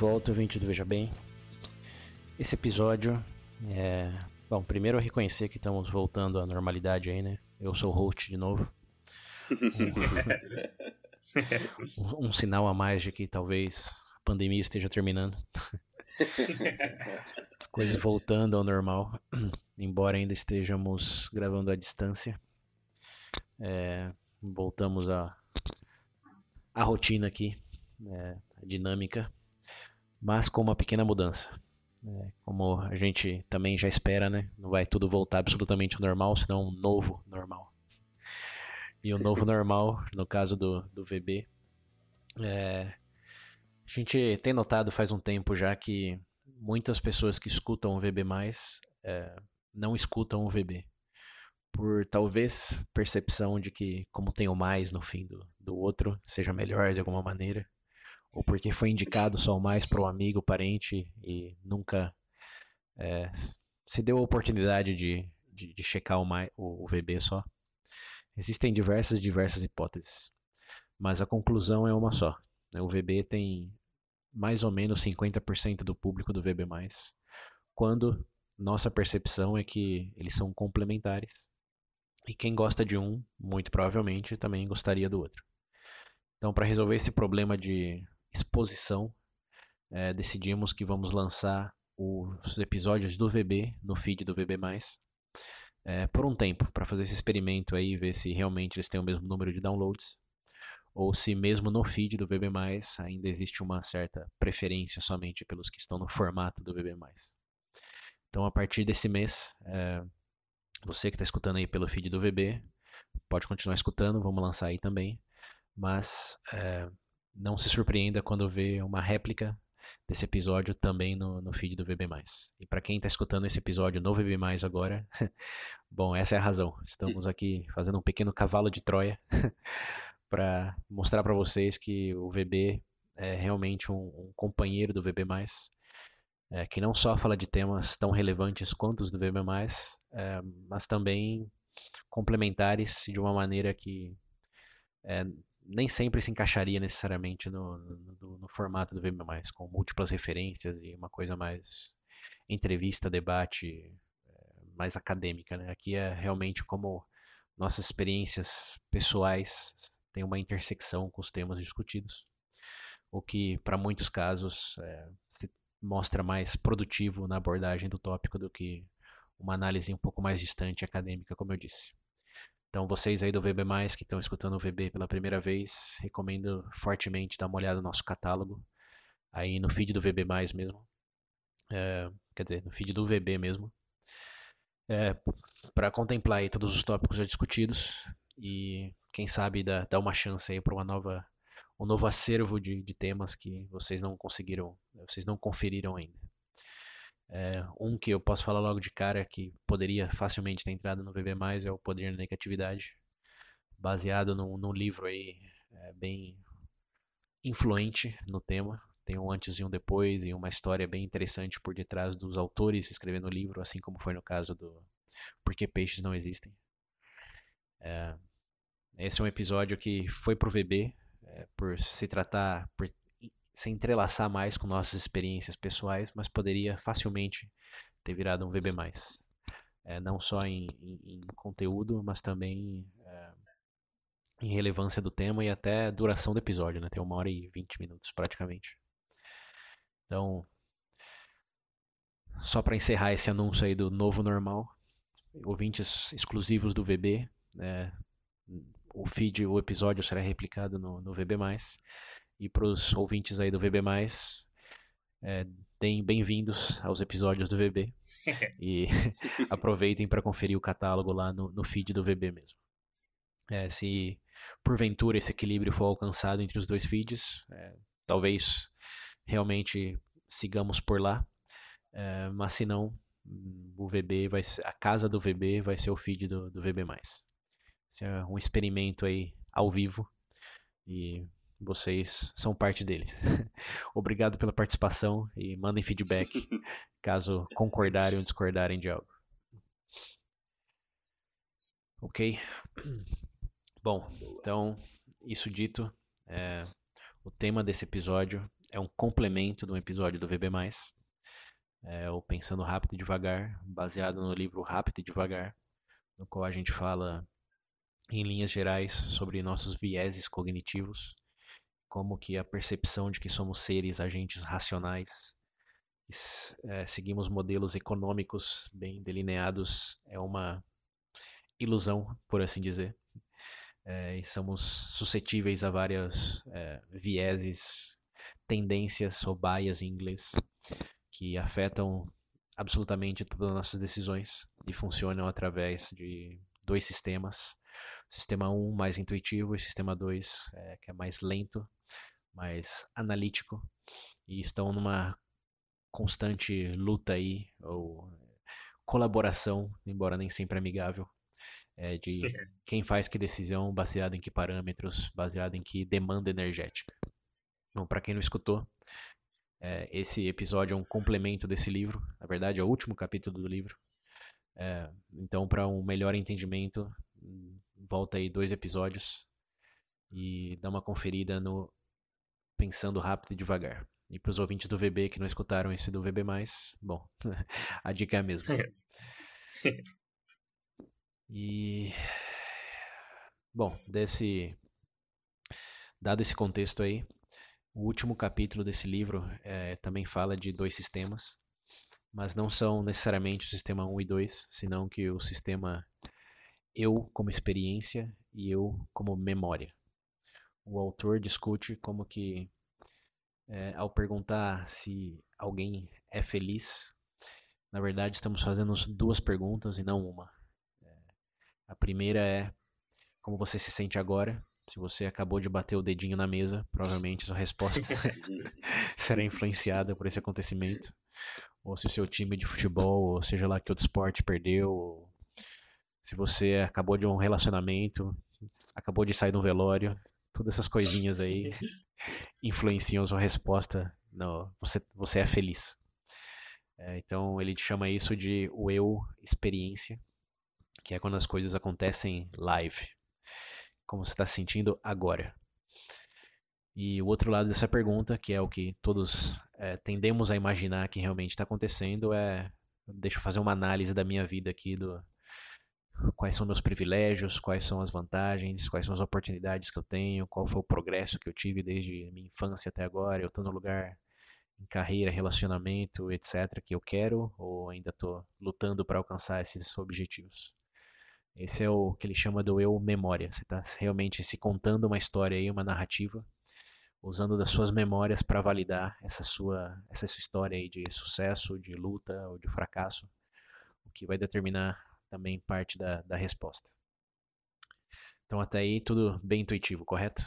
volta, ouvinte do Veja Bem. Esse episódio é. Bom, primeiro eu reconhecer que estamos voltando à normalidade aí, né? Eu sou o host de novo. um, um sinal a mais de que talvez a pandemia esteja terminando. As coisas voltando ao normal, embora ainda estejamos gravando à distância. É, voltamos à, à rotina aqui, é, a dinâmica, mas com uma pequena mudança. É, como a gente também já espera, né? Não vai tudo voltar absolutamente ao normal, senão um novo normal. E o novo normal, no caso do, do VB, é, a gente tem notado faz um tempo já que muitas pessoas que escutam o VB+, é, não escutam o VB. Por talvez percepção de que, como tem o mais no fim do, do outro, seja melhor de alguma maneira. Ou porque foi indicado só mais para o amigo, parente e nunca é, se deu a oportunidade de, de, de checar o, mais, o, o VB só. Existem diversas e diversas hipóteses, mas a conclusão é uma só. Né? O VB tem mais ou menos 50% do público do VB+, quando nossa percepção é que eles são complementares e quem gosta de um, muito provavelmente, também gostaria do outro. Então, para resolver esse problema de exposição, é, decidimos que vamos lançar os episódios do VB no feed do VB+, é, por um tempo, para fazer esse experimento aí ver se realmente eles têm o mesmo número de downloads ou se mesmo no feed do VB+, ainda existe uma certa preferência somente pelos que estão no formato do VB+. Então, a partir desse mês, é, você que está escutando aí pelo feed do VB, pode continuar escutando, vamos lançar aí também, mas é, não se surpreenda quando vê uma réplica desse episódio também no, no feed do VB+. E para quem está escutando esse episódio no VB+, agora, bom, essa é a razão. Estamos aqui fazendo um pequeno cavalo de Troia para mostrar para vocês que o VB é realmente um, um companheiro do VB+, é, que não só fala de temas tão relevantes quanto os do VB+, é, mas também complementares de uma maneira que é, nem sempre se encaixaria necessariamente no, no, no, formato do VB+, com múltiplas referências e uma coisa mais entrevista, debate, é, mais acadêmica. Né? Aqui é realmente como nossas experiências pessoais tem uma intersecção com os temas discutidos, o que, para muitos casos, é, se mostra mais produtivo na abordagem do tópico do que uma análise um pouco mais distante acadêmica, como eu disse. Então, vocês aí do VB, que estão escutando o VB pela primeira vez, recomendo fortemente dar uma olhada no nosso catálogo, aí no feed do VB, mesmo. É, quer dizer, no feed do VB mesmo. É, para contemplar aí todos os tópicos já discutidos e quem sabe dar, dar uma chance aí para uma nova um novo acervo de, de temas que vocês não conseguiram, vocês não conferiram ainda. É, um que eu posso falar logo de cara que poderia facilmente ter entrado no VB+, é o Poder da Negatividade, baseado num, num livro aí é, bem influente no tema. Tem um antes e um depois e uma história bem interessante por detrás dos autores escrevendo o livro, assim como foi no caso do Por que Peixes Não Existem. É, esse é um episódio que foi pro VB, é, por se tratar, por se entrelaçar mais com nossas experiências pessoais, mas poderia facilmente ter virado um VB+. É, não só em, em, em, conteúdo, mas também é, em relevância do tema e até duração do episódio, né? Tem uma hora e vinte minutos praticamente. Então, só para encerrar esse anúncio aí do novo normal, ouvintes exclusivos do VB, é, o feed, o episódio será replicado no, no VB+. E para os ouvintes aí do VB+, é, deem bem-vindos aos episódios do VB. e aproveitem para conferir o catálogo lá no, no feed do VB mesmo. É, se porventura esse equilíbrio for alcançado entre os dois feeds, é, talvez realmente sigamos por lá. É, mas se não, o VB vai ser, a casa do VB vai ser o feed do, do VB+. Esse é um experimento aí ao vivo e vocês são parte dele. Obrigado pela participação e mandem feedback caso concordarem ou discordarem de algo. Ok? Bom, então, isso dito, é, o tema desse episódio é um complemento de um episódio do VB+, é, o Pensando Rápido e Devagar, baseado no livro Rápido e Devagar, no qual a gente fala, em linhas gerais, sobre nossos vieses cognitivos, como que a percepção de que somos seres agentes racionais, é, seguimos modelos econômicos bem delineados, é uma ilusão, por assim dizer é, e somos suscetíveis a várias é, vieses, tendências ou bias em inglês que afetam absolutamente todas as nossas decisões e funcionam através de dois sistemas. Sistema 1 um, mais intuitivo e sistema 2 é, que é mais lento, mais analítico e estão numa constante luta aí ou colaboração, embora nem sempre amigável, é, de quem faz que decisão, baseado em que parâmetros, baseado em que demanda energética. Então, para quem não escutou, é, esse episódio é um complemento desse livro, na verdade é o último capítulo do livro. É, então, para um melhor entendimento, volta aí dois episódios e dá uma conferida no Pensando Rápido e Devagar. E para os ouvintes do VB que não escutaram esse do VB, bom, a dica é a mesma. E bom, desse dado esse contexto aí, o último capítulo desse livro é, também fala de dois sistemas, mas não são necessariamente o sistema 1 e 2, senão que o sistema eu como experiência e eu como memória. O autor discute como que é, ao perguntar se alguém é feliz, na verdade estamos fazendo duas perguntas e não uma. A primeira é como você se sente agora. Se você acabou de bater o dedinho na mesa, provavelmente sua resposta será influenciada por esse acontecimento. Ou se o seu time de futebol, ou seja lá que outro esporte perdeu, se você acabou de um relacionamento, acabou de sair de um velório, todas essas coisinhas aí influenciam sua resposta. No, você, você é feliz. É, então ele chama isso de o eu experiência que é quando as coisas acontecem live, como você está se sentindo agora. E o outro lado dessa pergunta, que é o que todos é, tendemos a imaginar que realmente está acontecendo, é deixa eu fazer uma análise da minha vida aqui do quais são meus privilégios, quais são as vantagens, quais são as oportunidades que eu tenho, qual foi o progresso que eu tive desde minha infância até agora, eu estou no lugar em carreira, relacionamento, etc, que eu quero ou ainda estou lutando para alcançar esses objetivos. Esse é o que ele chama do eu memória. Você está realmente se contando uma história aí, uma narrativa, usando das suas memórias para validar essa sua, essa sua história aí de sucesso, de luta ou de fracasso, o que vai determinar também parte da, da resposta. Então até aí tudo bem intuitivo, correto?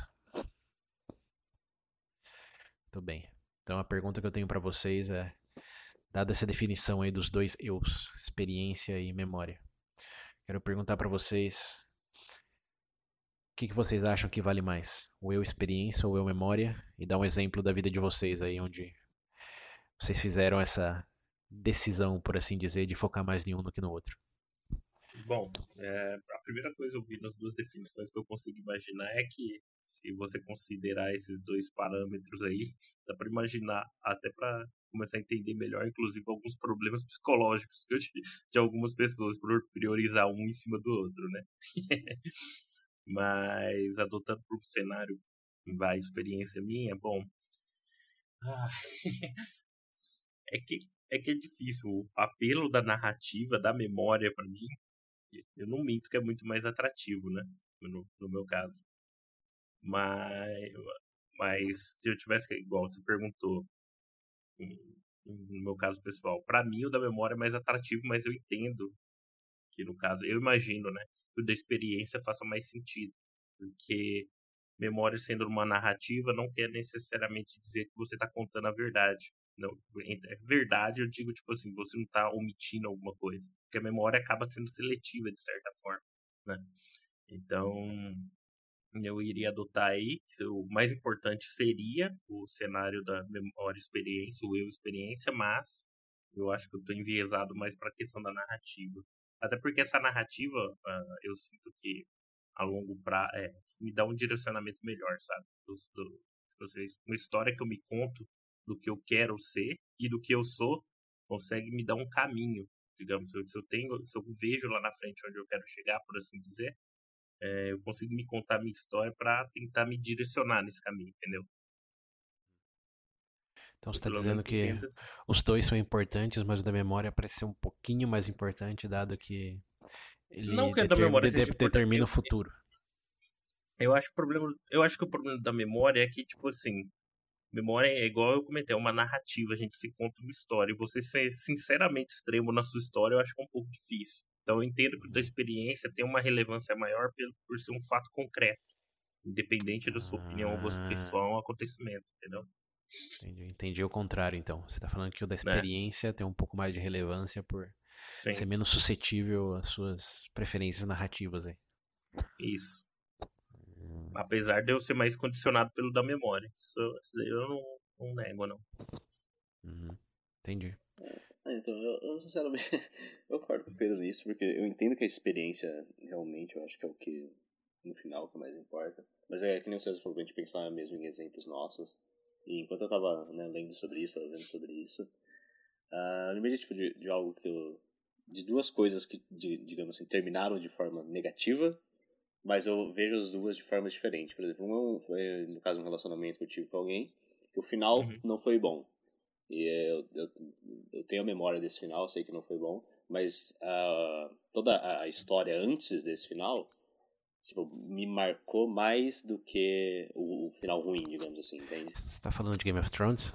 Muito bem. Então a pergunta que eu tenho para vocês é, dada essa definição aí dos dois eus, experiência e memória, Quero perguntar para vocês o que, que, vocês acham que vale mais? O eu experiência ou eu memória? E dar um exemplo da vida de vocês aí, onde vocês fizeram essa decisão, por assim dizer, de focar mais em um do que no outro. Bom, é, a primeira coisa eu vi nas duas definições que eu consigo imaginar é que se você considerar esses dois parâmetros aí, dá para imaginar até para começar a entender melhor, inclusive alguns problemas psicológicos tive de algumas pessoas por priorizar um em cima do outro, né? Mas adotando para o cenário, vai experiência minha, bom, é que é que é difícil o apelo da narrativa, da memória para mim eu não minto que é muito mais atrativo, né? No, no meu caso. Mas, mas se eu tivesse, igual você perguntou, no meu caso pessoal, para mim o da memória é mais atrativo, mas eu entendo que no caso, eu imagino, né? que o da experiência faça mais sentido. Porque memória sendo uma narrativa não quer necessariamente dizer que você está contando a verdade. Não, é verdade, eu digo, tipo assim, você não está omitindo alguma coisa. Porque a memória acaba sendo seletiva, de certa forma, né? Então, eu iria adotar aí, o mais importante seria o cenário da memória experiência, o eu experiência, mas eu acho que eu estou enviesado mais para a questão da narrativa. Até porque essa narrativa, uh, eu sinto que a longo prazo, é, me dá um direcionamento melhor, sabe? Do, do, vocês, uma história que eu me conto do que eu quero ser e do que eu sou consegue me dar um caminho, digamos, se eu, tenho, se eu vejo lá na frente onde eu quero chegar, por assim dizer, é, eu consigo me contar minha história para tentar me direcionar nesse caminho, entendeu? Então você está dizendo que os dois são importantes, mas o da memória parece ser um pouquinho mais importante, dado que ele não que deter... da memória de... determina o futuro. Eu acho, que o problema, eu acho que o problema da memória é que, tipo assim, memória é igual eu comentei, é uma narrativa, a gente se conta uma história. E você ser sinceramente extremo na sua história, eu acho que é um pouco difícil. Então eu entendo que da experiência tem uma relevância maior por, ser um fato concreto. Independente da sua opinião ou gosto ah. pessoal, é um acontecimento, entendeu? Entendi, entendi o contrário, então. Você está falando que o da né. experiência é. tem um pouco mais de relevância por Sim. ser menos suscetível às suas preferências narrativas aí. Isso. Apesar de eu ser mais condicionado pelo da memória. Isso, isso eu não, não nego, não. Uhum. Entendi. É, então, eu, eu sinceramente, eu concordo com o Pedro nisso, porque eu entendo que a experiência, realmente, eu acho que é o que, no final, que mais importa. Mas é que nem vocês falou, a gente pensar mesmo em exemplos nossos. E enquanto eu tava né, lendo sobre isso, tava vendo sobre isso, uh, eu lembrei tipo, de, de algo que eu... De duas coisas que, de, digamos assim, terminaram de forma negativa, mas eu vejo as duas de forma diferente. Por exemplo, um foi, no caso, um relacionamento que eu tive com alguém, que o final uhum. não foi bom. E eu, eu, eu, tenho a memória desse final, sei que não foi bom, mas uh, toda a história antes desse final tipo, me marcou mais do que o, o final ruim, digamos assim, entende? Você tá falando de Game of Thrones?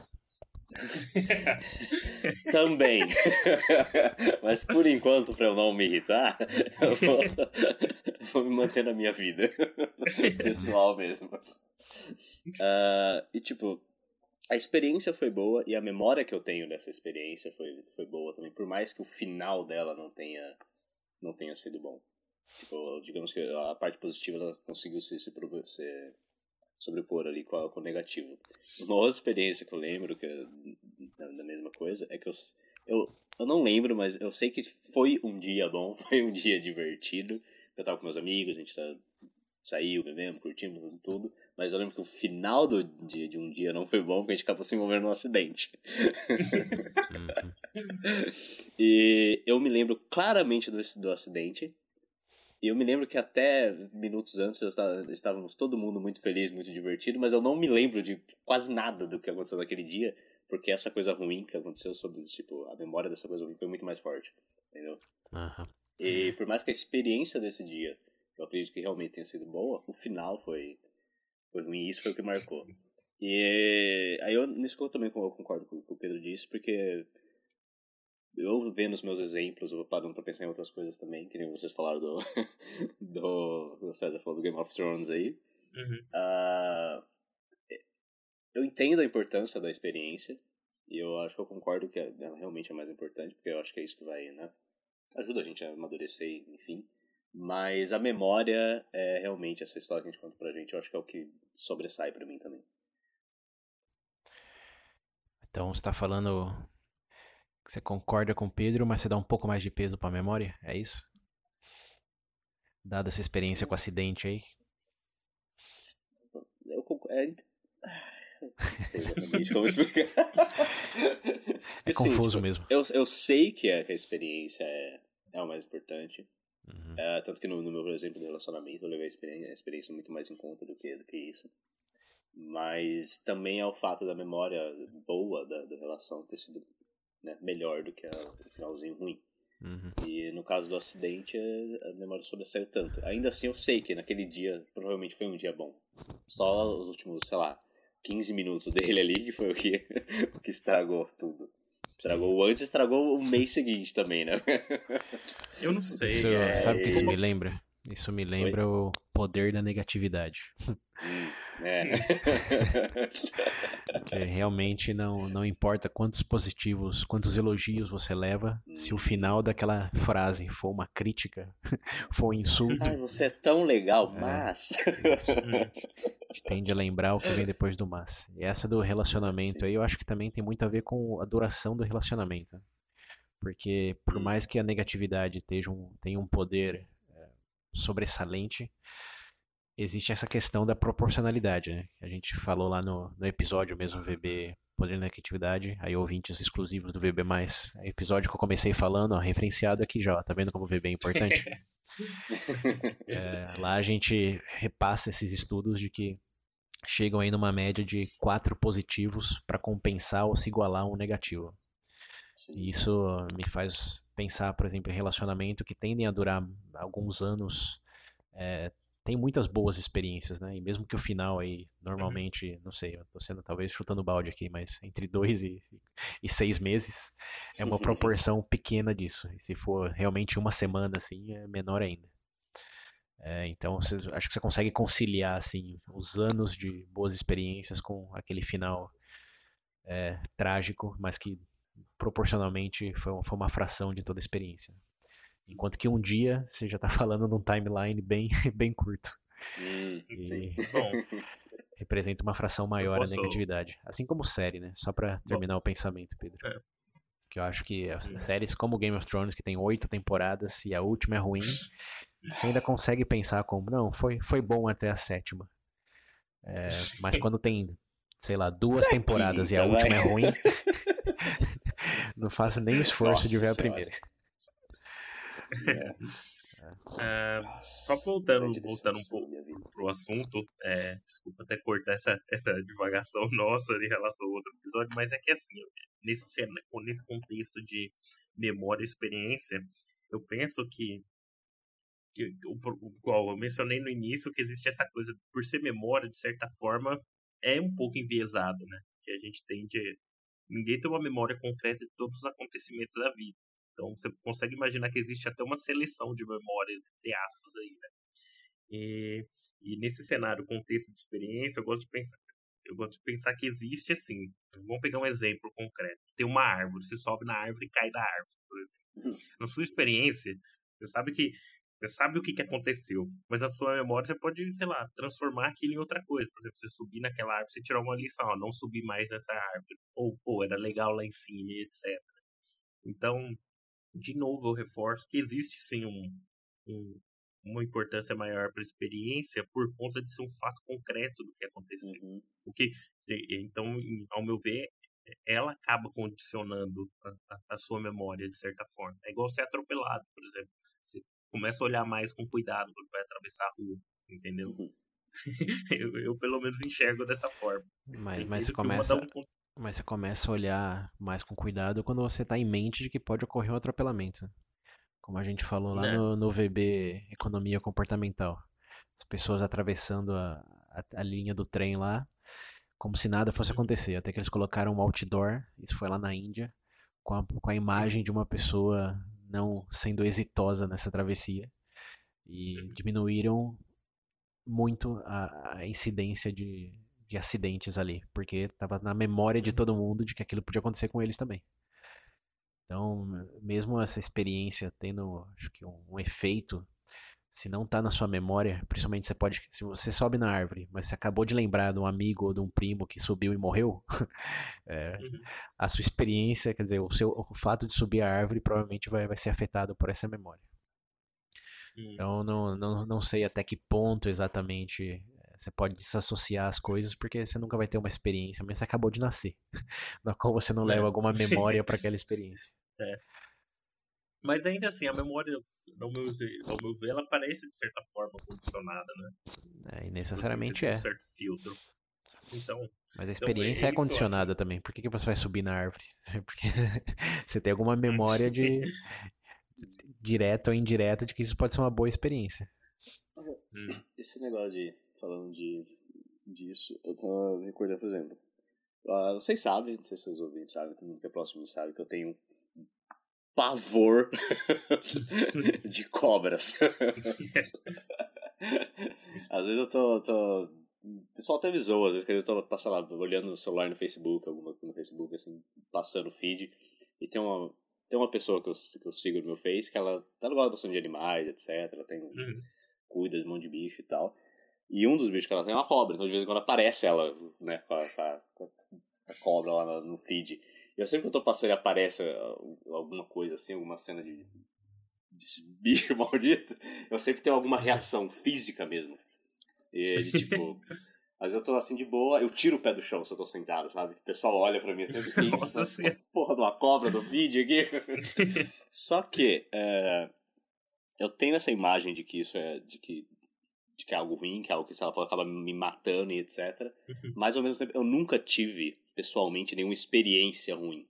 Também. Mas por enquanto, para eu não me irritar, eu vou, vou me manter na minha vida pessoal mesmo. Uh, e tipo, a experiência foi boa e a memória que eu tenho dessa experiência foi, foi boa também, por mais que o final dela não tenha, não tenha sido bom. Tipo, digamos que a parte positiva ela conseguiu se, se, se sobrepor ali com, a, com o negativo. Uma outra experiência que eu lembro, que é da, mesma coisa, é que eu, eu, eu não lembro, mas eu sei que foi um dia bom, foi um dia divertido. Eu tava com meus amigos, a gente tá, saiu, bebemos, curtimos tudo. Mas eu lembro que o final do dia, de um dia não foi bom, porque a gente acabou se envolvendo num acidente. Uhum. e eu me lembro claramente do, do acidente. E eu me lembro que até minutos antes estávamos todo mundo muito feliz, muito divertido, mas eu não me lembro de quase nada do que aconteceu naquele dia, porque essa coisa ruim que aconteceu sobre, tipo, a memória dessa coisa ruim foi muito mais forte, entendeu? Uhum. E por mais que a experiência desse dia, eu acredito que realmente tenha sido boa, o final foi, foi ruim, e isso foi o que marcou. E aí eu, nisso eu também concordo com o que o Pedro disse, porque eu vendo os meus exemplos, eu vou parando pra pensar em outras coisas também, que nem vocês falaram do. do o César falou do Game of Thrones aí. Uhum. Uh, eu entendo a importância da experiência, e eu acho que eu concordo que ela realmente é mais importante, porque eu acho que é isso que vai, né? Ajuda a gente a amadurecer, enfim. Mas a memória é realmente essa história que a gente conta pra gente, eu acho que é o que sobressai para mim também. Então você tá falando você concorda com o Pedro, mas você dá um pouco mais de peso para a memória? É isso? Dada essa experiência com o acidente aí? Eu concordo. É... Não sei exatamente como explicar. É assim, confuso tipo, mesmo. Eu, eu sei que a, que a experiência é, é o mais importante. Uhum. É, tanto que no, no, meu exemplo de relacionamento eu levei a experiência, a experiência muito mais em conta do que, do que isso. Mas também é o fato da memória boa da, da relação ter sido né, melhor do que a, o finalzinho ruim. Uhum. E no caso do acidente, a memória sobressaiu tanto. Ainda assim, eu sei que naquele dia provavelmente foi um dia bom. Só os últimos, sei lá, 15 minutos dele ali que foi o que, o que estragou tudo. Estragou o antes, estragou o mês seguinte também, né? Eu não sei. Isso, é... Sabe o que isso me lembra? Isso me lembra o poder da negatividade. É. que realmente não, não importa quantos positivos, quantos elogios você leva, se o final daquela frase for uma crítica, for um insulto. Ai, você é tão legal, mas. Isso, a gente tende a lembrar o que vem depois do mas. E essa do relacionamento Sim. aí, eu acho que também tem muito a ver com a duração do relacionamento. Porque por Hum. mais que a negatividade tenha um, tenha um poder eh, sobressalente, existe essa questão da proporcionalidade, né? A gente falou lá no, no episódio mesmo, VB Poder da Negatividade, aí ouvintes exclusivos do VB+, episódio que eu comecei falando, ó, referenciado aqui já, ó, tá vendo como o VB é importante? É, lá a gente repassa esses estudos de que chegam aí numa média de quatro positivos para compensar ou se igualar a um negativo. Sim. E isso me faz pensar, por exemplo, em relacionamento que tendem a durar alguns anos. é, tem muitas boas experiências, né? E mesmo que o final aí, normalmente, não sei, eu tô sendo talvez chutando balde aqui, mas entre dois e, e seis meses é uma proporção pequena disso. E se for realmente uma semana, assim, é menor ainda. É, então, você- acho que você consegue conciliar, assim, os anos de boas experiências com aquele final é, trágico, mas que proporcionalmente foi, foi uma fração de toda a experiência. Enquanto que um dia você já está falando num timeline bem, bem curto. Hum, sim. E Bom, representa uma fração maior posso- a negatividade. Assim como série, né? Só para terminar o pensamento, Pedro. É. Que eu acho que as Hum. séries como Game of Thrones, que tem oito temporadas e a última é ruim, você ainda consegue pensar como, não, foi, foi bom até a sétima. É, mas quando tem, sei lá, duas temporadas e a quinta, última é ruim, não faço nem o esforço de Nossa ver a Senhora. primeira. Ah, Nossa, só voltando, voltando um pouco pro assunto, é, desculpa até cortar essa, essa divagação nossa em relação ao outro episódio, mas é que assim, nesse, nesse contexto de memória e experiência, eu penso que, que qual eu mencionei no início, que existe essa coisa, por ser memória, de certa forma, é um pouco enviesado, né? Que a gente tende. Ninguém tem uma memória concreta de todos os acontecimentos da vida. Então você consegue imaginar que existe até uma seleção de memórias, entre aspas, aí, né? E, e nesse cenário, contexto de experiência, eu gosto de pensar. Eu gosto de pensar que existe assim. Vamos pegar um exemplo concreto. Tem uma árvore, você sobe na árvore e cai da árvore, por exemplo. Na sua experiência, você sabe que você sabe o que, que aconteceu, mas na sua memória você pode, sei lá, transformar aquilo em outra coisa. Por exemplo, você subir naquela árvore, você tirar uma lição, ó, não subir mais nessa árvore. Ou, pô, era legal lá em cima, etc. Então, de novo, eu reforço que existe sim um, um- uma importância maior para a experiência por conta de ser um fato concreto do que aconteceu. Uhum. O que, então, ao meu ver, ela acaba condicionando a, a- a sua memória de certa forma. É igual ser atropelado, por exemplo. Você começa a olhar mais com cuidado quando vai atravessar a rua, entendeu? Uhum. eu, eu, pelo menos enxergo dessa forma. Mas, mas você começa, um ponto- mas você começa a olhar mais com cuidado quando você está em mente de que pode ocorrer um atropelamento. Como a gente falou lá Né? no, no VB Economia Comportamental. As pessoas atravessando a, a, a linha do trem lá, como se nada fosse acontecer. Até que eles colocaram um outdoor, isso foi lá na Índia, com a, com a imagem de uma pessoa não sendo exitosa nessa travessia. E diminuíram muito a, a incidência de, de acidentes ali, porque estava na memória de todo mundo de que aquilo podia acontecer com eles também. Então, mesmo essa experiência tendo, acho que um, um efeito, se não está na sua memória, principalmente você pode, se você sobe na árvore, mas você acabou de lembrar de um amigo ou de um primo que subiu e morreu, é, Uhum. a sua experiência, quer dizer, o seu, o fato de subir a árvore provavelmente vai, vai ser afetado por essa memória. Hum. Então, não, não, não sei até que ponto exatamente você pode desassociar as coisas, porque você nunca vai ter uma experiência, mas você acabou de nascer, na qual você não leva É. alguma memória para aquela experiência. Mas ainda assim, a memória, ao meu, ver- ao meu ver, ela parece de certa forma condicionada, né? É, e necessariamente é. um certo filtro. Então, Mas a é experiência é isso que eu acho. condicionada também. Por que, que você vai subir na árvore? Porque você tem alguma memória de direta ou indireta de que isso pode ser uma boa experiência. hum, Esse negócio de. Falando de, disso, eu tava recordando, por exemplo. ah, vocês sabem, não sei se os ouvintes sabem, todo mundo que é próximo sabe que eu tenho pavor de cobras. às vezes eu tô, tô. O pessoal até me zoa, às vezes que eu tô passando lá, olhando no celular no Facebook, alguma no Facebook, assim, passando feed, e tem uma, tem uma pessoa que eu, que eu sigo no meu Face que ela, ela gosta bastante de animais, etc. Ela tem, Uhum. cuida de um monte de bicho e tal. E um dos bichos que ela tem é uma cobra, então de vez em quando aparece ela, né, com a, com a- cobra lá no- feed. E eu sempre que eu tô passando e aparece uh, alguma coisa assim, alguma cena de, de bicho maldito, eu sempre tenho alguma reação física mesmo. E de, tipo, vezes eu tô assim de boa, eu tiro o pé do chão se eu tô sentado, sabe? O pessoal olha pra mim assim, "Que isso? Nossa porra de uma cobra do feed aqui. Só que é, eu tenho essa imagem de que isso é de que de que é algo ruim, que é algo que sei lá, acaba me matando e etc. Uhum. Mas ao mesmo tempo eu nunca tive pessoalmente nenhuma experiência ruim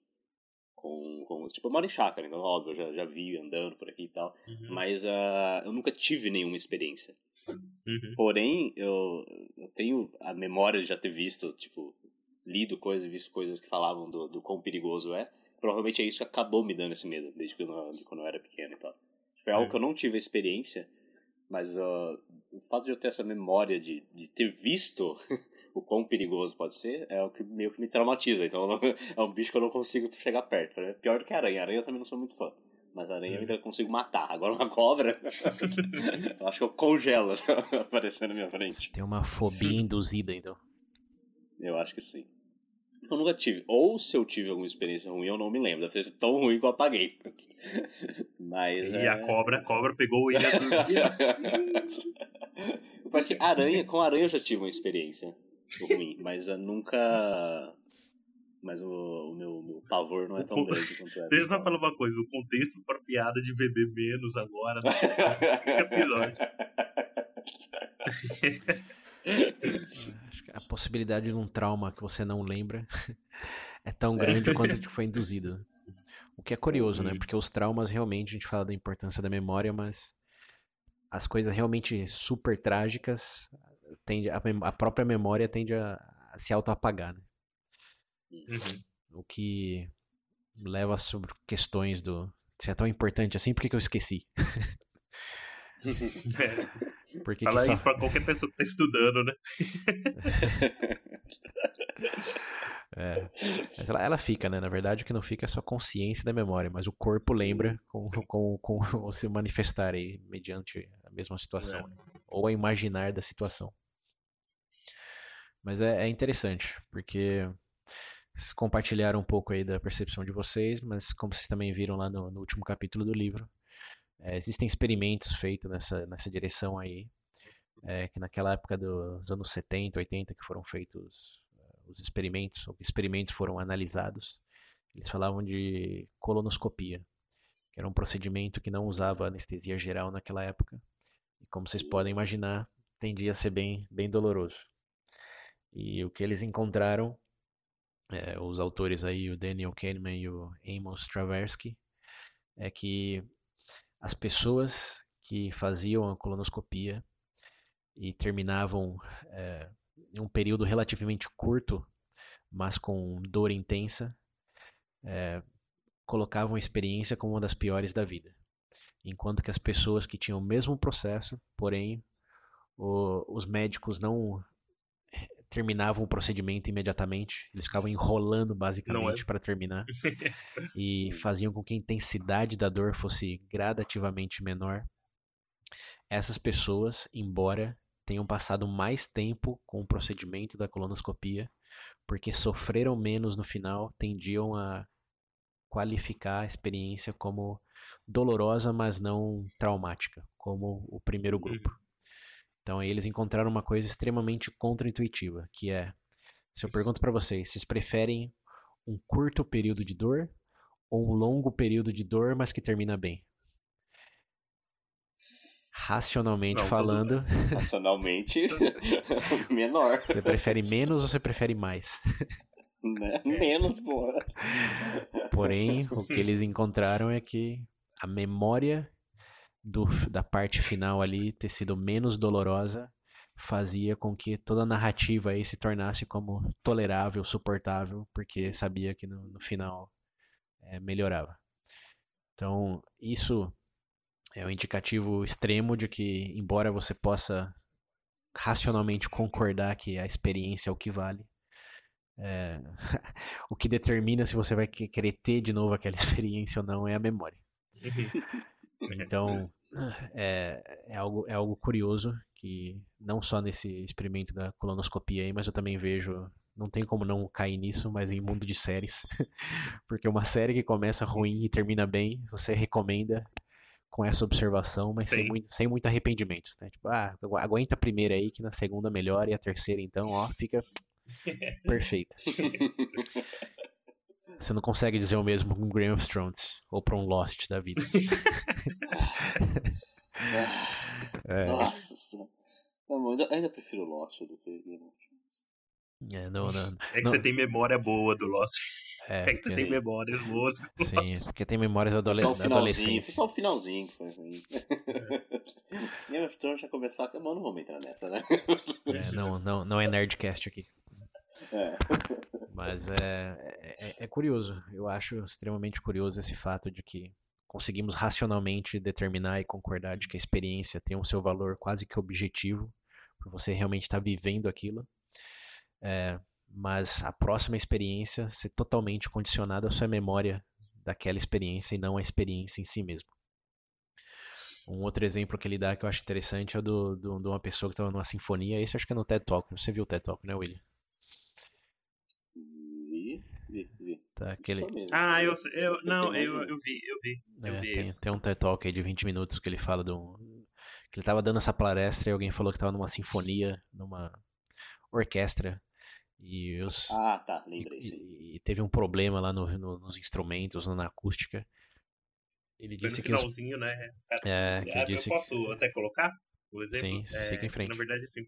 com, com tipo eu moro em chácara, então óbvio, eu já, já vi andando por aqui e tal, Uhum. mas ah, eu nunca tive nenhuma experiência. Uhum. Porém, eu, eu tenho a memória de já ter visto, tipo, lido coisas, visto coisas que falavam do, do quão perigoso é. Provavelmente é isso que acabou me dando esse medo, desde que eu, quando eu era pequeno e tal. Tipo, é algo É. que eu não tive a experiência, mas ah, o fato de eu ter essa memória de, de ter visto o quão perigoso pode ser é o que meio que me traumatiza. Então não- é um bicho que eu não consigo chegar perto. É pior do que a aranha. A aranha eu também não sou muito fã. Mas a aranha eu Uhum. ainda consigo matar. Agora uma cobra, eu acho que eu congelo aparecendo na minha frente. Tem uma fobia induzida, então. Eu acho que sim. Eu nunca tive. Ou se eu tive alguma experiência ruim, eu não me lembro. Deve ser tão ruim que eu apaguei. Mas. E é... a cobra, a cobra pegou o William Porque aranha, com aranha eu já tive uma experiência ruim, mas eu nunca. Mas o, o meu, meu pavor não é tão grande quanto era. Deixa eu só falar uma coisa, o contexto pra piada de beber menos agora, no próximo episódio. A possibilidade de um trauma que você não lembra é tão grande quanto foi induzido. O que é curioso, né? Uhum. Porque os traumas realmente, a gente fala da importância da memória, mas as coisas realmente super trágicas, tende, a, a própria memória tende a, a se auto-apagar, né? Uhum. O que leva sobre questões do se é tão importante assim, por que, que eu esqueci? É, Por que, Fala que só... isso pra qualquer pessoa que tá estudando, né? É. Mas ela, ela fica, né? Na verdade, o que não fica é só consciência da memória, mas o corpo lembra com, com, com o se manifestar aí mediante a mesma situação. né? Ou a imaginar da situação. Mas é, é interessante, porque vocês compartilharam um pouco aí da percepção de vocês, mas como vocês também viram lá no, no último capítulo do livro, é, existem experimentos feitos nessa, nessa direção aí, é, que naquela época dos anos 70, 80, que foram feitos eh, os experimentos, ou experimentos foram analisados, eles falavam de colonoscopia, que era um procedimento que não usava anestesia geral naquela época, e como vocês podem imaginar, tendia a ser bem, bem doloroso. E o que eles encontraram, eh, os autores aí, o Daniel Kahneman e o Amos Tversky, é que as pessoas que faziam a colonoscopia e terminavam eh, em um período relativamente curto, mas com dor intensa, eh, colocavam a experiência como uma das piores da vida. Enquanto que as pessoas que tinham o mesmo processo, porém o- os médicos não terminavam o procedimento imediatamente, eles ficavam enrolando basicamente para terminar e faziam com que a intensidade da dor fosse gradativamente menor. Essas pessoas, embora tenham passado mais tempo com o procedimento da colonoscopia, porque sofreram menos no final, tendiam a qualificar a experiência como dolorosa, mas não traumática, como o primeiro grupo. Então aí eles encontraram uma coisa extremamente contraintuitiva, que é, se eu pergunto para vocês, vocês preferem um curto período de dor ou um longo período de dor, mas que termina bem? Racionalmente Não, falando, Racionalmente, menor. você prefere menos ou você prefere mais? Né? Menos, porra. Porém, o que eles encontraram é que a memória do, da parte final ali ter sido menos dolorosa fazia com que toda a narrativa aí se tornasse como tolerável, suportável, porque sabia que no, no final é, melhorava. Então, isso é um indicativo extremo de que, embora você possa racionalmente concordar que a experiência é o que vale, é, o que determina se você vai querer ter de novo aquela experiência ou não é a memória. Então, é, é, algo, é algo curioso que não só nesse experimento da colonoscopia aí, mas eu também vejo, não tem como não cair nisso, mas em mundo de séries. Porque uma série que começa ruim e termina bem, você recomenda com essa observação, mas sem muito, sem muito arrependimento. Né? Tipo, ah, aguenta a primeira aí, que na segunda melhora, e a terceira então, ó, fica perfeita. Você não consegue dizer o mesmo com Game of Thrones ou pra um Lost da vida. é. Nossa senhora. Não, ainda, ainda prefiro Lost do que Game of Thrones. É, não, não, é que não. você tem memória boa do Lost. É, é que você tem memórias boas. Sim, porque tem memórias adole só o finalzinho, Foi só o finalzinho que foi ruim. Game of Thrones já começou a. Bom, não vamos entrar nessa, né? É, não, não, não é Nerdcast aqui. É. Mas é, é, é, curioso. Eu acho extremamente curioso esse fato de que conseguimos racionalmente determinar e concordar de que a experiência tem o seu valor quase que objetivo, por você realmente estar vivendo aquilo. É, mas a próxima experiência ser totalmente condicionada à sua memória daquela experiência e não à experiência em si mesmo. Um outro exemplo que ele dá que eu acho interessante é do, do de uma pessoa que estava numa sinfonia. Esse acho que é no TED Talk. Você viu o TED Talk, né, William? Tá, aquele... Ah, eu, eu não, eu, eu vi, eu vi. Eu é, vi tem, tem, um TED Talk aí de 20 minutos que ele fala de um, que ele tava dando essa palestra e alguém falou que tava numa sinfonia, numa orquestra. E os, ah, tá, lembrei, sim. E, e teve um problema lá no, no, nos instrumentos, na acústica. Ele Foi disse no que finalzinho, os... né? É, que é, disse eu posso até colocar o exemplo? Sim, é, siga em frente. Na verdade, assim,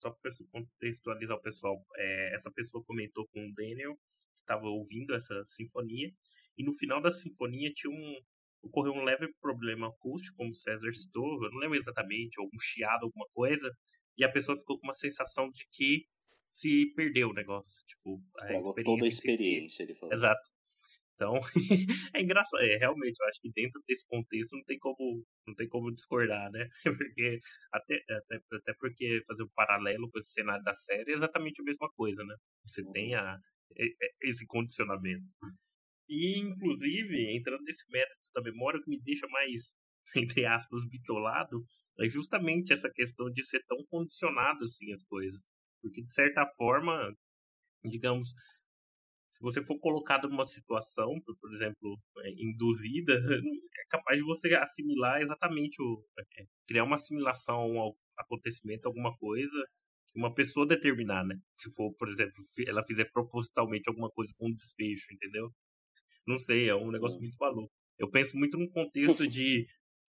só para contextualizar o pessoal, é, essa pessoa comentou com o Daniel estava ouvindo essa sinfonia, e no final da sinfonia tinha um ocorreu um leve problema acústico, como o César citou, eu não lembro exatamente, algum chiado, alguma coisa, e a pessoa ficou com uma sensação de que se perdeu o negócio, tipo, a toda a experiência, ele falou. Exato. Então, é engraçado, é, realmente, eu acho que dentro desse contexto não tem como, não tem como discordar, né? Porque, até, até, até porque fazer um paralelo com esse cenário da série é exatamente a mesma coisa, né? Você tem uhum. a, esse condicionamento. E, inclusive, entrando nesse mérito da memória, o que me deixa mais, entre aspas, bitolado, é justamente essa questão de ser tão condicionado assim as coisas. Porque, de certa forma, digamos, se você for colocado numa situação, por exemplo, é, induzida, é capaz de você assimilar exatamente o. É, criar uma assimilação ao acontecimento, alguma coisa, uma pessoa determinar, né? Se for, por exemplo, ela fizer propositalmente alguma coisa com um desfecho, entendeu? Não sei, é um negócio hum. muito maluco. Eu penso muito num contexto de.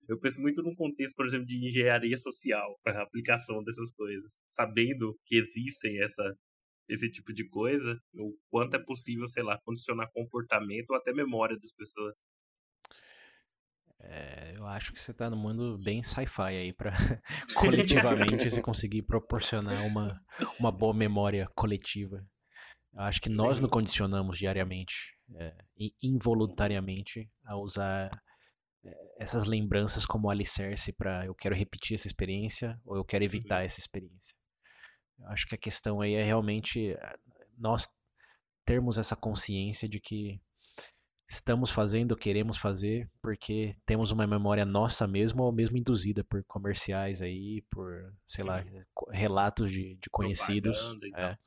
Eu penso muito num contexto, por exemplo, de engenharia social, para a aplicação dessas coisas. Sabendo que existem essa, esse tipo de coisa, o quanto é possível, sei lá, condicionar comportamento ou até memória das pessoas. É, eu acho que você está no mundo bem sci-fi aí para coletivamente você conseguir proporcionar uma, uma boa memória coletiva. Eu acho que nós nos condicionamos diariamente é, e involuntariamente a usar é, essas lembranças como alicerce para eu quero repetir essa experiência ou eu quero evitar essa experiência. Eu acho que a questão aí é realmente é, nós termos essa consciência de que estamos fazendo, queremos fazer, porque temos uma memória nossa mesmo ou mesmo induzida por comerciais aí, por, sei lá, relatos de, de conhecidos, é,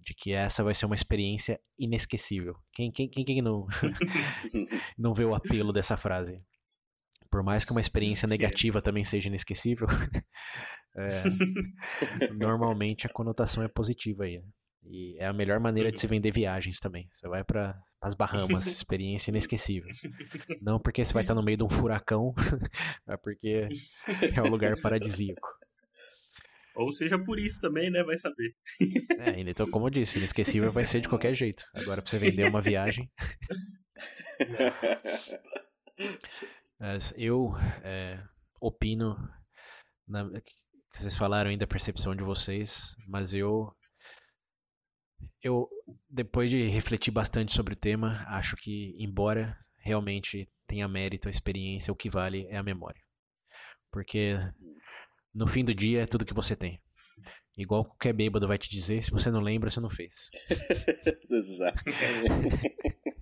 de que essa vai ser uma experiência inesquecível. Quem, quem, quem, quem não, não vê o apelo dessa frase? Por mais que uma experiência negativa também seja inesquecível, é, normalmente a conotação é positiva aí. Né? E é a melhor maneira de se vender viagens também. Você vai para as Bahamas, experiência inesquecível. Não porque você vai estar no meio de um furacão, é porque é um lugar paradisíaco. Ou seja, por isso também, né? Vai saber. É, então, como eu disse, inesquecível vai ser de qualquer jeito. Agora, para você vender uma viagem. Mas eu é, opino. Na, que vocês falaram ainda a percepção de vocês, mas eu eu, depois de refletir bastante sobre o tema, acho que, embora realmente tenha mérito, a experiência, o que vale é a memória. Porque no fim do dia é tudo que você tem. Igual qualquer bêbado vai te dizer, se você não lembra, você não fez. Exato.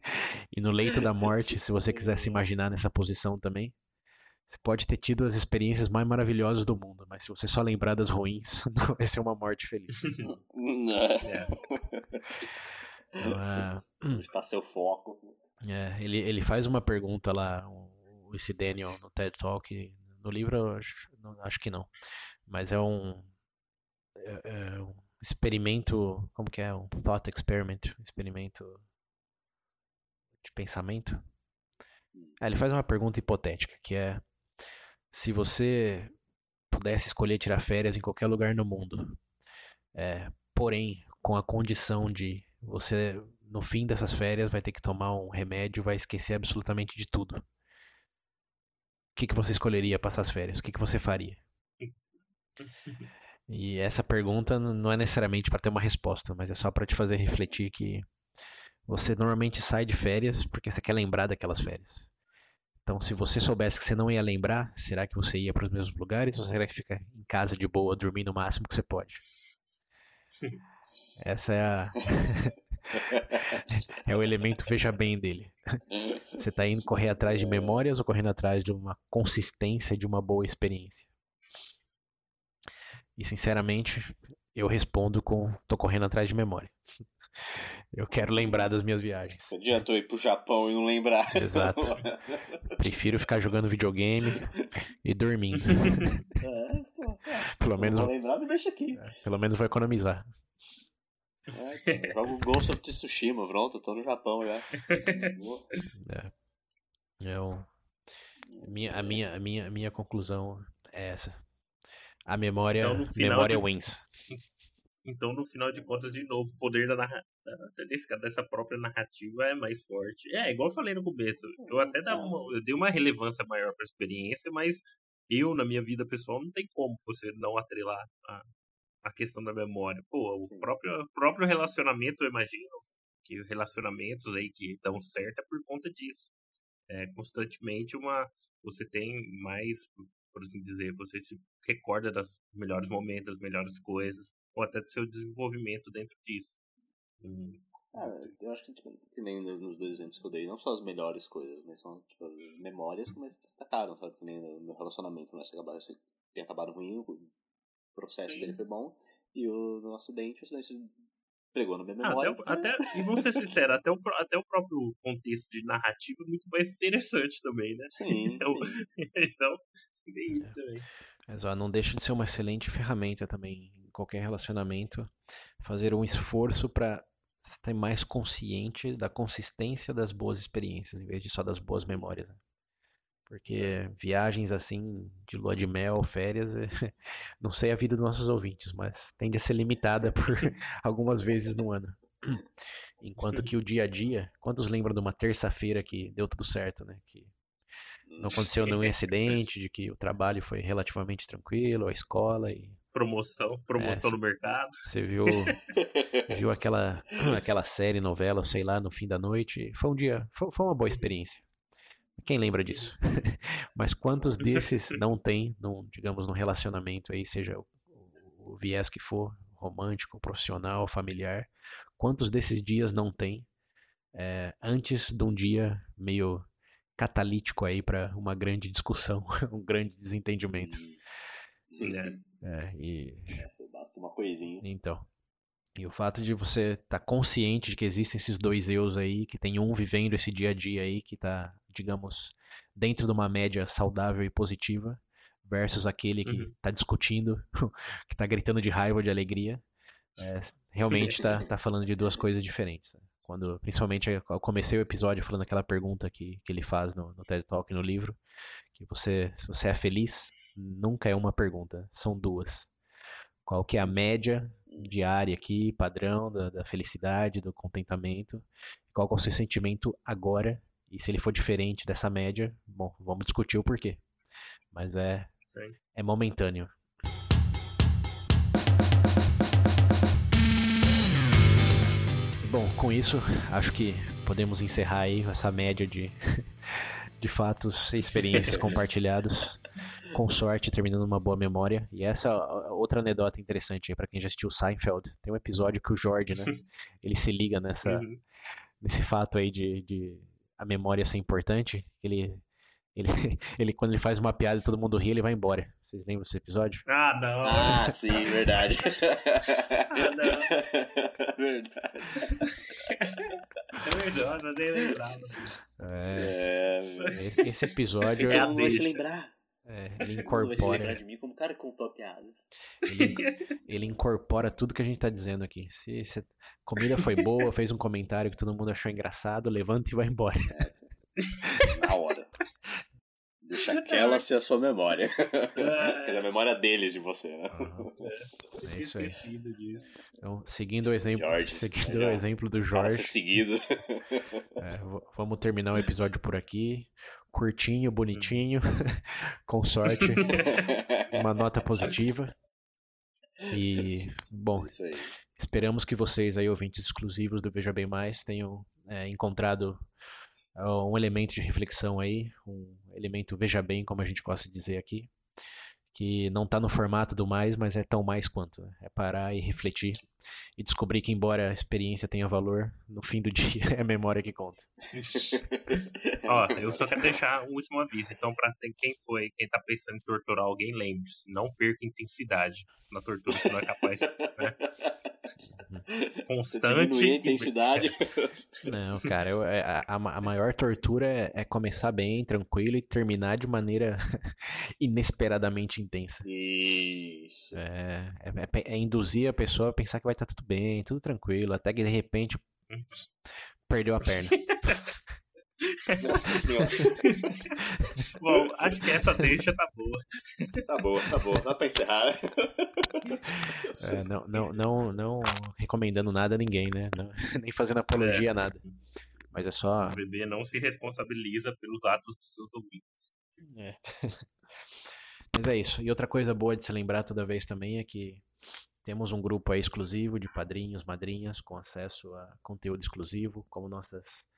E no leito da morte, se você quiser se imaginar nessa posição também, você pode ter tido as experiências mais maravilhosas do mundo, mas se você só lembrar das ruins, não vai ser uma morte feliz. É. Então, é, está seu foco? é, ele, ele faz uma pergunta lá, o, esse Daniel no TED Talk, no livro eu acho, não- acho que não, mas é um, é, é um experimento, como que é? Um thought experiment, experimento de pensamento. É, ele faz uma pergunta hipotética, que é se você pudesse escolher tirar férias em qualquer lugar no mundo, é, porém com a condição de você no fim dessas férias vai ter que tomar um remédio, vai esquecer absolutamente de tudo. O que, que você escolheria passar as férias? O que, que você faria? E essa pergunta não é necessariamente para ter uma resposta, mas é só para te fazer refletir que você normalmente sai de férias porque você quer lembrar daquelas férias. Então, se você soubesse que você não ia lembrar, será que você ia para os mesmos lugares ou será que fica em casa de boa, dormindo o máximo que você pode? Essa é a é o elemento veja bem dele. Você está indo correr atrás de memórias ou correndo atrás de uma consistência de uma boa experiência? E sinceramente, eu respondo com tô correndo atrás de memória. Eu quero lembrar das minhas viagens. Não adiantou ir pro Japão e não lembrar. Exato. Prefiro ficar jogando videogame e dormindo. É, pô, Pelo menos, não vou lembrar, me deixa aqui. pelo menos vou economizar. É, joga o Ghost of Tsushima, pronto, tô no Japão já. Boa. Eu, minha, a, minha, a, minha, a minha conclusão é essa. A memória, Então, final memória de- wins. Então, no final de contas, de novo, o poder da narra... dessa própria narrativa é mais forte. É, igual eu falei no começo. Eu até dava uma, eu dei uma relevância maior pra experiência, mas eu, na minha vida pessoal, não tem como você não atrelar a, a questão da memória. Pô, o Sim. próprio, próprio relacionamento, eu imagino que relacionamentos aí que dão certo é por conta disso. É constantemente uma. Você tem mais, por assim dizer, você se recorda dos melhores momentos, das melhores coisas, ou até do seu desenvolvimento dentro disso. Hum, Ah, eu acho que, tipo, que nem nos dois exemplos que eu dei, não só as melhores coisas, mas são tipo, as memórias que mais destacaram, sabe? Que nem no meu relacionamento, né? Você, acabou, você tem acabado ruim, o processo Sim. dele foi bom, e o, no acidente, o acidente pregou na minha Ah, memória. até, o- até, e vou ser sincero, até o, até o próprio contexto de narrativa é muito mais interessante também, né? Sim, Então, sim. então, tem isso também. Mas ó, não deixa de ser uma excelente ferramenta também qualquer relacionamento. Fazer um esforço para ser mais consciente da consistência das boas experiências, em vez de só das boas memórias. né? Porque viagens assim, de lua de mel, férias, não sei a vida dos nossos ouvintes, mas tende a ser limitada por algumas vezes no ano. Enquanto que o dia a dia, quantos lembram de uma terça-feira que deu tudo certo, né? Que não aconteceu nenhum acidente, de que o trabalho foi relativamente tranquilo, a escola e Promoção, promoção É, no mercado. você viu, viu aquela, aquela série, novela, sei lá, no fim da noite. Foi um dia, foi, foi uma boa experiência. Quem lembra disso? Mas quantos desses não tem, num, digamos, num relacionamento aí, seja o, o- o viés que for, romântico, profissional, familiar, quantos desses dias não tem é, antes de um dia meio catalítico aí para uma grande discussão, um grande desentendimento? né? É, e É, basta uma coisinha. então. E o fato de você estar consciente de que existem esses dois eus aí, que tem um vivendo esse dia a dia aí, que tá, digamos, dentro de uma média saudável e positiva, versus aquele que Uhum. tá discutindo, que tá gritando de raiva ou de alegria, é, realmente tá, tá falando de duas coisas diferentes. né? Quando, principalmente, eu comecei o episódio falando aquela pergunta que, que ele faz no, no TED Talk, no livro, que você, se você é feliz, nunca é uma pergunta, são duas. Qual que é a média diária aqui, padrão da, da felicidade, do contentamento? Qual que é o seu sentimento agora? E se ele for diferente dessa média, bom, vamos discutir o porquê. Mas é, Sim. é momentâneo. Bom, com isso, acho que podemos encerrar aí essa média de, de fatos e experiências compartilhados. Com sorte, terminando numa boa memória. E essa é outra anedota interessante aí pra quem já assistiu Seinfeld. Tem um episódio que o George, né? Ele se liga nessa, Uhum. nesse fato aí de, de a memória ser importante. Ele, ele, ele, quando ele faz uma piada e todo mundo ri, ele vai embora. Vocês lembram desse episódio? Ah, não. Ah, sim, verdade. não. verdade. É verdade, eu nem lembrava. É, É, esse- episódio todo a mundo vai se lembrar. é, ele mundo vai se lembrar incorpora, de mim como o cara que contou ele, ele incorpora tudo que a gente tá dizendo aqui. Se, se a comida foi boa, fez um comentário que todo mundo achou engraçado, levanta e vai embora. Na hora. Deixa aquela ser a sua memória. Quer dizer, a memória deles de você, né? É isso aí. Então, seguindo o exemplo, Jorge, seguindo melhor. o exemplo do Jorge, seguido. é, vamos terminar o episódio por aqui. Curtinho, bonitinho, com sorte, uma nota positiva. E, bom, aí. Esperamos que vocês aí, ouvintes exclusivos do Veja Bem Mais, tenham é, encontrado ah, um elemento de reflexão aí, um elemento Veja Bem, como a gente gosta de dizer aqui, que não está no formato do mais, mas é tão mais quanto. né? É parar e refletir e descobrir que, embora a experiência tenha valor, no fim do dia é a memória que conta. Ó, eu só quero deixar um último aviso. Então, pra ter- quem foi, quem tá pensando em torturar alguém, lembre-se, não perca intensidade na tortura, senão é capaz. Você Constante a e- intensidade. Não, cara, eu- é- a, a ma- a maior tortura é, é começar bem, tranquilo e terminar de maneira inesperadamente intensa. Isso. É, é, é é induzir a pessoa a pensar que vai estar tudo bem, tudo tranquilo, até que de repente perdeu a perna. Nossa senhora. Bom, acho que essa deixa tá boa. Tá boa, tá boa. Dá pra encerrar. É, não, não, não, não recomendando nada a ninguém, né? Não- nem fazendo apologia a nada. Mas é só. O bebê não se responsabiliza pelos atos dos seus ouvintes. É. Mas é isso. E outra coisa boa de se lembrar toda vez também é que temos um grupo exclusivo de padrinhos, madrinhas, com acesso a conteúdo exclusivo, como nossas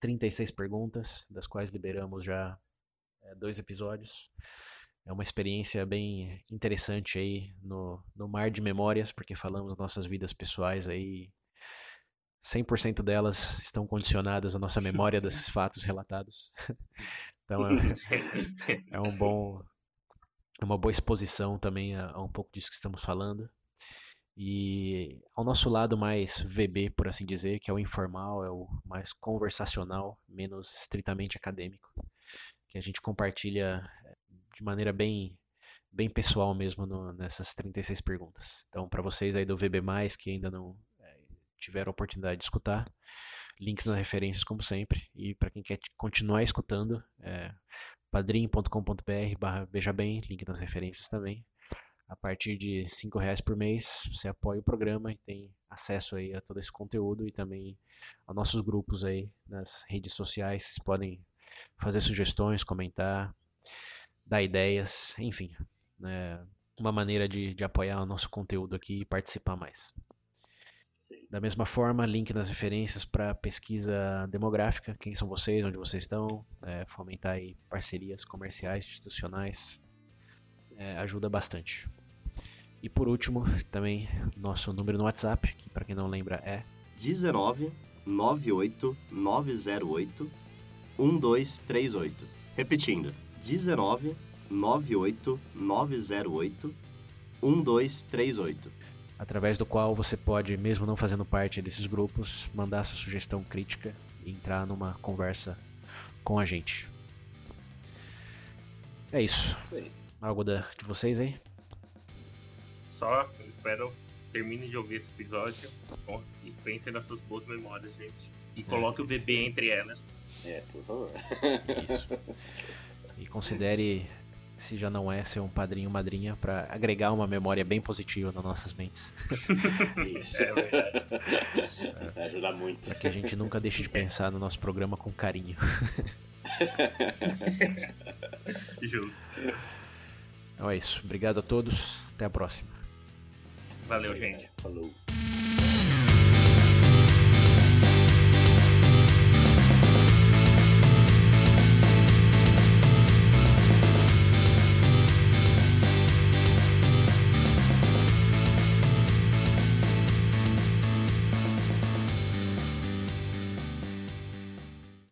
36 perguntas, das quais liberamos já é, dois episódios. É uma experiência bem interessante aí no, no mar de memórias, porque falamos nossas vidas pessoais aí. 100% delas estão condicionadas à nossa memória desses fatos relatados. Então é, é um bom uma boa exposição também a, a um pouco disso que estamos falando. E ao nosso lado mais VB por assim dizer que é o informal é o mais conversacional menos estritamente acadêmico que a gente compartilha eh, de maneira bem bem pessoal mesmo no- nessas 36 perguntas. Então para vocês aí do VB que ainda não eh, tiveram a oportunidade de escutar links nas referências como sempre. E para quem quer continuar escutando é, padrim.com.br barra bem, link nas referências também. A partir de cinco reais por mês, você apoia o programa e tem acesso aí a todo esse conteúdo e também a nossos grupos aí nas redes sociais. Vocês podem fazer sugestões, comentar, dar ideias, enfim. É uma maneira de, de apoiar o nosso conteúdo aqui e participar mais. Da mesma forma, link nas referências para pesquisa demográfica, quem são vocês, onde vocês estão, é, fomentar aí parcerias comerciais, institucionais, é, ajuda bastante. E por último, também nosso número no WhatsApp, que para quem não lembra é 19 98 908 1238. Repetindo, 19 98 908 1238. Através do qual você pode, mesmo não fazendo parte desses grupos, mandar sua sugestão crítica e entrar numa conversa com a gente. É isso. Aí. Algo da, de vocês aí? Só, eu espero termine de ouvir esse episódio e pensem nas suas boas memórias, gente. E coloque o VB entre elas. É, por favor. Isso. E considere, se já não é, ser um padrinho ou madrinha para agregar uma memória bem positiva nas nossas mentes. Isso. É verdade. Vai ajudar muito. Para que a gente nunca deixe de pensar no nosso programa com carinho. Justo. Então é isso. Obrigado a todos. Até a próxima. Valeu, gente. Falou.